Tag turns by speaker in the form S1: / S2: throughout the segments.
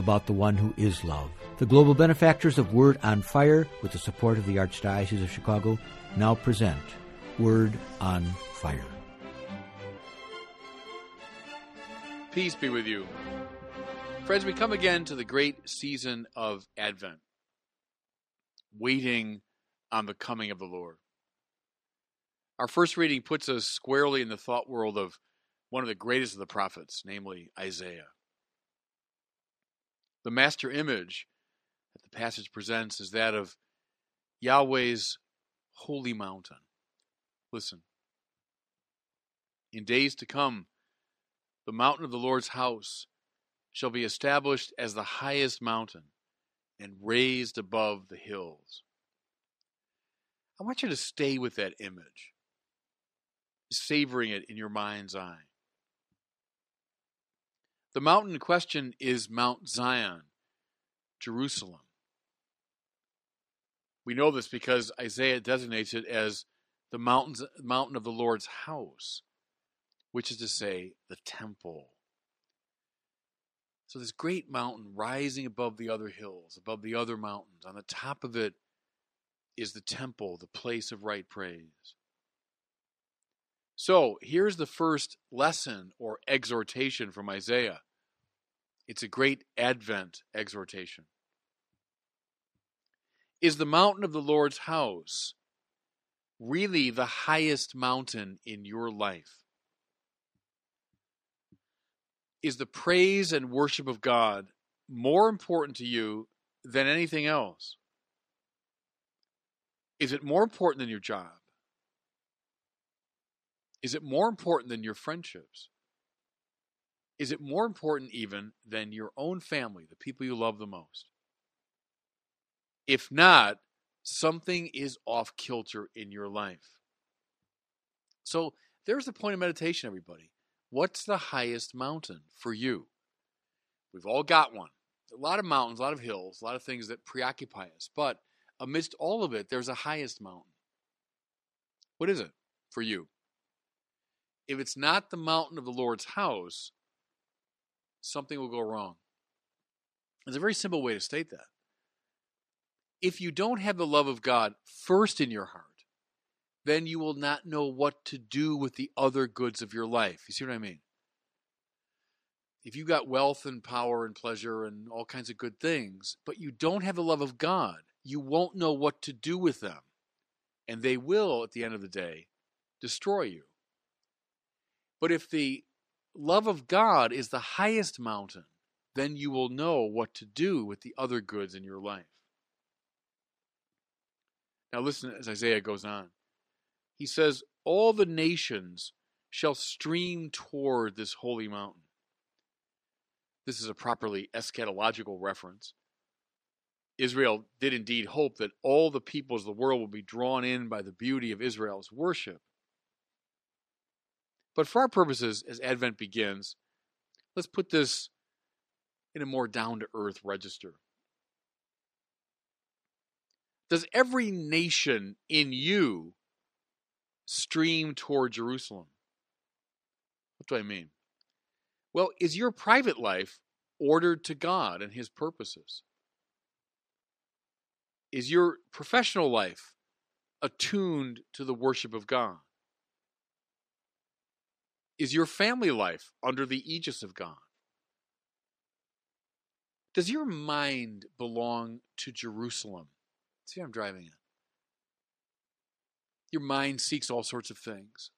S1: about the one who is love. The global benefactors of Word on Fire, with the support of the Archdiocese of Chicago, now present Word on Fire.
S2: Peace be with you. Friends, we come again to the great season of Advent, waiting on the coming of the Lord. Our first reading puts us squarely in the thought world of one of the greatest of the prophets, namely Isaiah. The master image that the passage presents is that of Yahweh's holy mountain. Listen. In days to come, the mountain of the Lord's house shall be established as the highest mountain and raised above the hills. I want you to stay with that image, savoring it in your mind's eye. The mountain in question is Mount Zion, Jerusalem. We know this because Isaiah designates it as the mountains, mountain of the Lord's house, which is to say, the temple. So, this great mountain rising above the other hills, above the other mountains, on the top of it is the temple, the place of right praise. So here's the first lesson or exhortation from Isaiah. It's a great Advent exhortation. Is the mountain of the Lord's house really the highest mountain in your life? Is the praise and worship of God more important to you than anything else? Is it more important than your job? Is it more important than your friendships? Is it more important even than your own family, the people you love the most? If not, something is off kilter in your life. So there's the point of meditation, everybody. What's the highest mountain for you? We've all got one. A lot of mountains, a lot of hills, a lot of things that preoccupy us. But amidst all of it, there's a highest mountain. What is it for you? If it's not the mountain of the Lord's house, something will go wrong. It's a very simple way to state that. If you don't have the love of God first in your heart, then you will not know what to do with the other goods of your life. You see what I mean? If you got wealth and power and pleasure and all kinds of good things, but you don't have the love of God, you won't know what to do with them. And they will, at the end of the day, destroy you. But if the love of God is the highest mountain, then you will know what to do with the other goods in your life. Now, listen as Isaiah goes on. He says, All the nations shall stream toward this holy mountain. This is a properly eschatological reference. Israel did indeed hope that all the peoples of the world would be drawn in by the beauty of Israel's worship. But for our purposes, as Advent begins, let's put this in a more down to earth register. Does every nation in you stream toward Jerusalem? What do I mean? Well, is your private life ordered to God and His purposes? Is your professional life attuned to the worship of God? Is your family life under the aegis of God? Does your mind belong to Jerusalem? See, I'm driving at. Your mind seeks all sorts of things.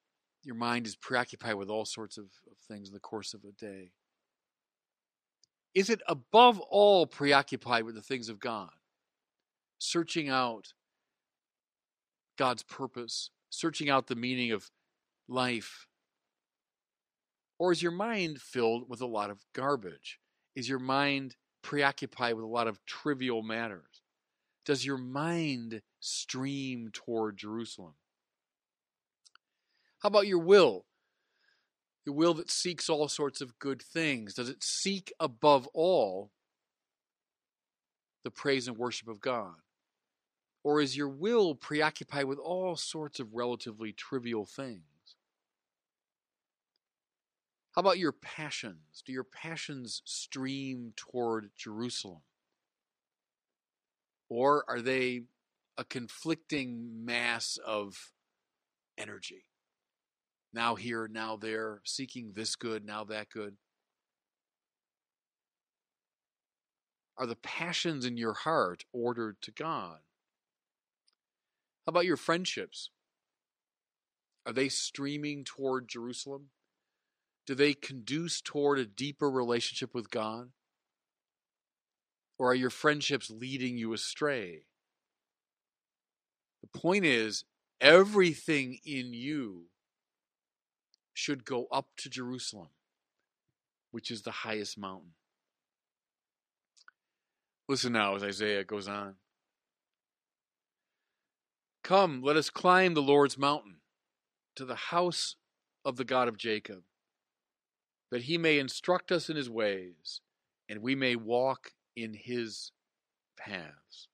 S2: Your mind is preoccupied with all sorts of, of things in the course of a day. Is it above all preoccupied with the things of God? Searching out God's purpose, searching out the meaning of life, or is your mind filled with a lot of garbage? Is your mind preoccupied with a lot of trivial matters? Does your mind stream toward Jerusalem? How about your will? Your will that seeks all sorts of good things. Does it seek above all the praise and worship of God? Or is your will preoccupied with all sorts of relatively trivial things? How about your passions? Do your passions stream toward Jerusalem? Or are they a conflicting mass of energy? Now here, now there, seeking this good, now that good. Are the passions in your heart ordered to God? How about your friendships? Are they streaming toward Jerusalem? Do they conduce toward a deeper relationship with God? Or are your friendships leading you astray? The point is, everything in you should go up to Jerusalem, which is the highest mountain. Listen now as Isaiah goes on. Come, let us climb the Lord's mountain to the house of the God of Jacob, that he may instruct us in his ways and we may walk in his paths.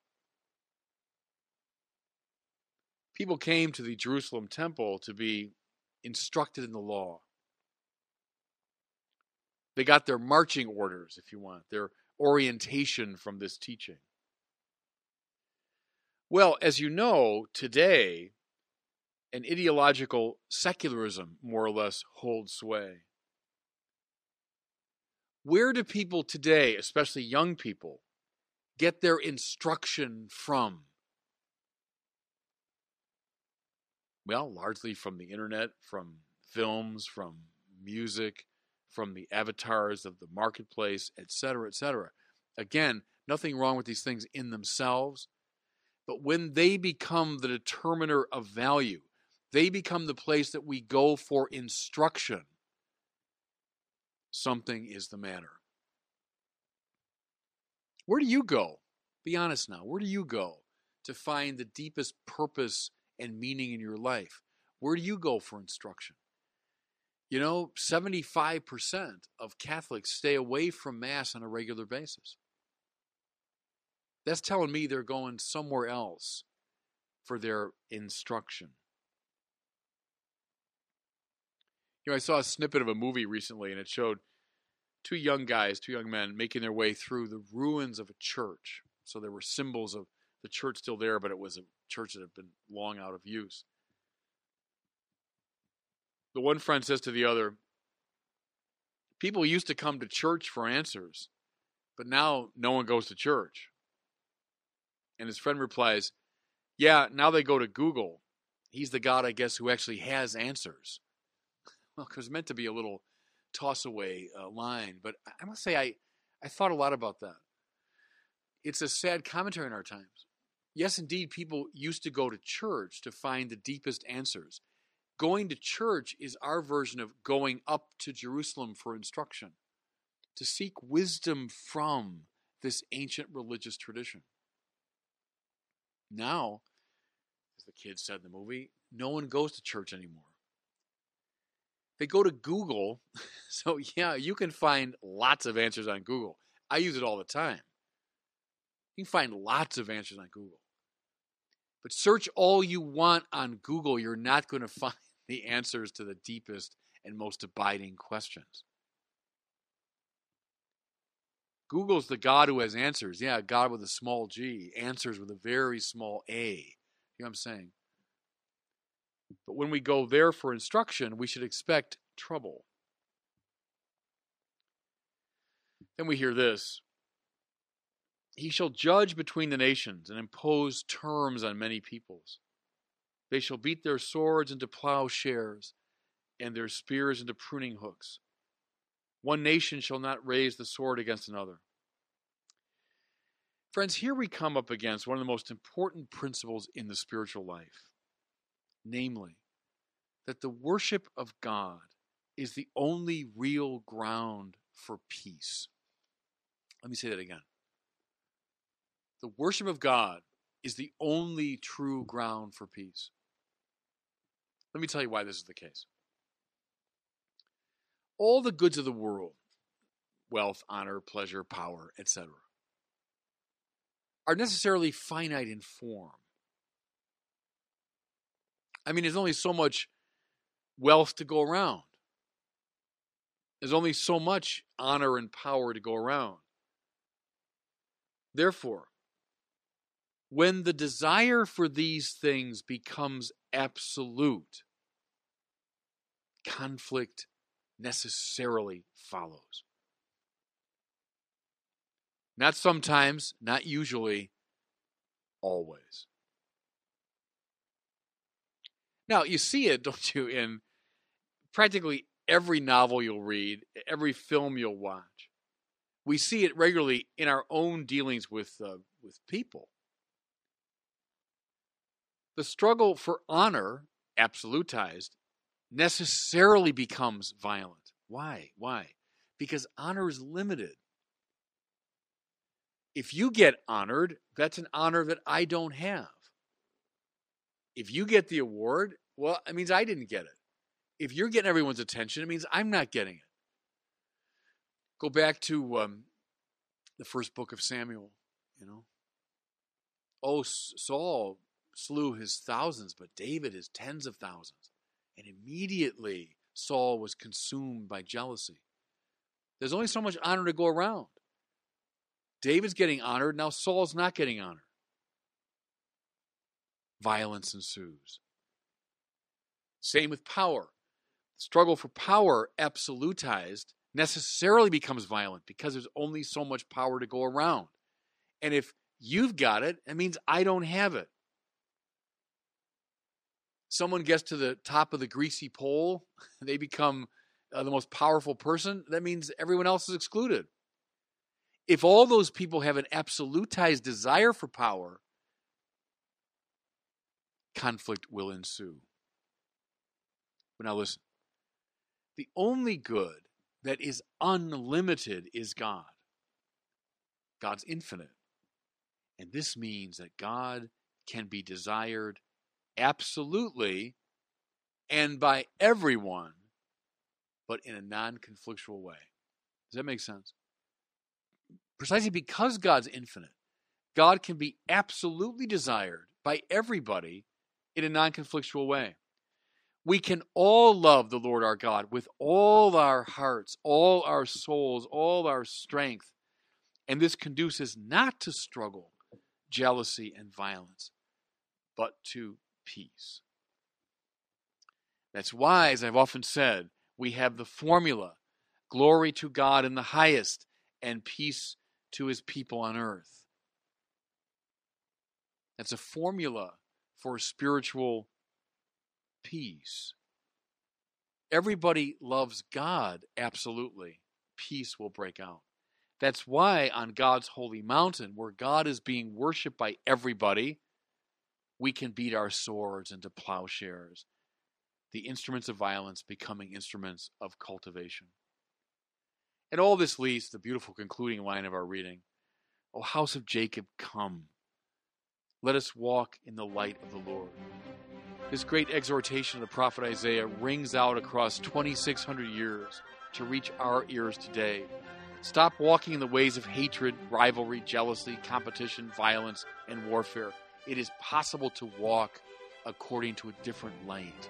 S2: People came to the Jerusalem temple to be instructed in the law. They got their marching orders, if you want, their orientation from this teaching. Well, as you know, today, an ideological secularism more or less holds sway. Where do people today, especially young people, get their instruction from? Well, largely from the internet, from films, from music, from the avatars of the marketplace, etc., etc. Again, nothing wrong with these things in themselves, but when they become the determiner of value, they become the place that we go for instruction, something is the matter. Where do you go? Be honest now. Where do you go to find the deepest purpose and meaning in your life? Where do you go for instruction? You know, 75% of Catholics stay away from Mass on a regular basis. That's telling me they're going somewhere else for their instruction. You know, I saw a snippet of a movie recently and it showed two young guys, two young men, making their way through the ruins of a church. So there were symbols of the church still there, but it was a church that had been long out of use the one friend says to the other, People used to come to church for answers, but now no one goes to church. And his friend replies, Yeah, now they go to Google. He's the God, I guess, who actually has answers. Well, it was meant to be a little toss away uh, line, but I must say, I, I thought a lot about that. It's a sad commentary in our times. Yes, indeed, people used to go to church to find the deepest answers Going to church is our version of going up to Jerusalem for instruction, to seek wisdom from this ancient religious tradition. Now, as the kids said in the movie, no one goes to church anymore. They go to Google. So, yeah, you can find lots of answers on Google. I use it all the time. You can find lots of answers on Google. But search all you want on Google, you're not going to find the answers to the deepest and most abiding questions. Google's the God who has answers. Yeah, God with a small g, answers with a very small a. You know what I'm saying? But when we go there for instruction, we should expect trouble. Then we hear this He shall judge between the nations and impose terms on many peoples. They shall beat their swords into plowshares and their spears into pruning hooks. One nation shall not raise the sword against another. Friends, here we come up against one of the most important principles in the spiritual life namely, that the worship of God is the only real ground for peace. Let me say that again. The worship of God is the only true ground for peace. Let me tell you why this is the case. All the goods of the world, wealth, honor, pleasure, power, etc., are necessarily finite in form. I mean, there's only so much wealth to go around. There's only so much honor and power to go around. Therefore, when the desire for these things becomes absolute, conflict necessarily follows. Not sometimes, not usually, always. Now, you see it, don't you, in practically every novel you'll read, every film you'll watch. We see it regularly in our own dealings with, uh, with people. The struggle for honor, absolutized, necessarily becomes violent. Why? Why? Because honor is limited. If you get honored, that's an honor that I don't have. If you get the award, well, it means I didn't get it. If you're getting everyone's attention, it means I'm not getting it. Go back to um, the first book of Samuel, you know. Oh, Saul slew his thousands, but David his tens of thousands. And immediately Saul was consumed by jealousy. There's only so much honor to go around. David's getting honored, now Saul's not getting honored. Violence ensues. Same with power. The struggle for power, absolutized, necessarily becomes violent because there's only so much power to go around. And if you've got it, it means I don't have it. Someone gets to the top of the greasy pole, they become uh, the most powerful person, that means everyone else is excluded. If all those people have an absolutized desire for power, conflict will ensue. But now listen the only good that is unlimited is God. God's infinite. And this means that God can be desired absolutely and by everyone, but in a non conflictual way. Does that make sense? Precisely because God's infinite, God can be absolutely desired by everybody in a non conflictual way. We can all love the Lord our God with all our hearts, all our souls, all our strength. And this conduces not to struggle, jealousy, and violence, but to peace. That's why, as I've often said, we have the formula glory to God in the highest and peace to his people on earth. That's a formula for spiritual peace. Everybody loves God, absolutely. Peace will break out. That's why on God's holy mountain, where God is being worshiped by everybody, we can beat our swords into plowshares, the instruments of violence becoming instruments of cultivation. And all this leads to the beautiful concluding line of our reading O house of Jacob, come. Let us walk in the light of the Lord. This great exhortation of the prophet Isaiah rings out across 2,600 years to reach our ears today. Stop walking in the ways of hatred, rivalry, jealousy, competition, violence, and warfare. It is possible to walk according to a different light.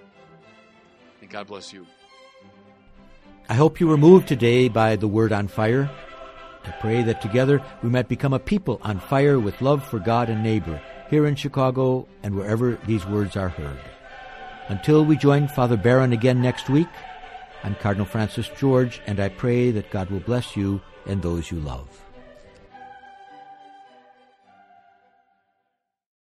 S2: And God bless you.
S1: I hope you were moved today by the word on fire. I pray that together we might become a people on fire with love for God and neighbor here in Chicago and wherever these words are heard. Until we join Father Barron again next week, I'm Cardinal Francis George, and I pray that God will bless you and those you love.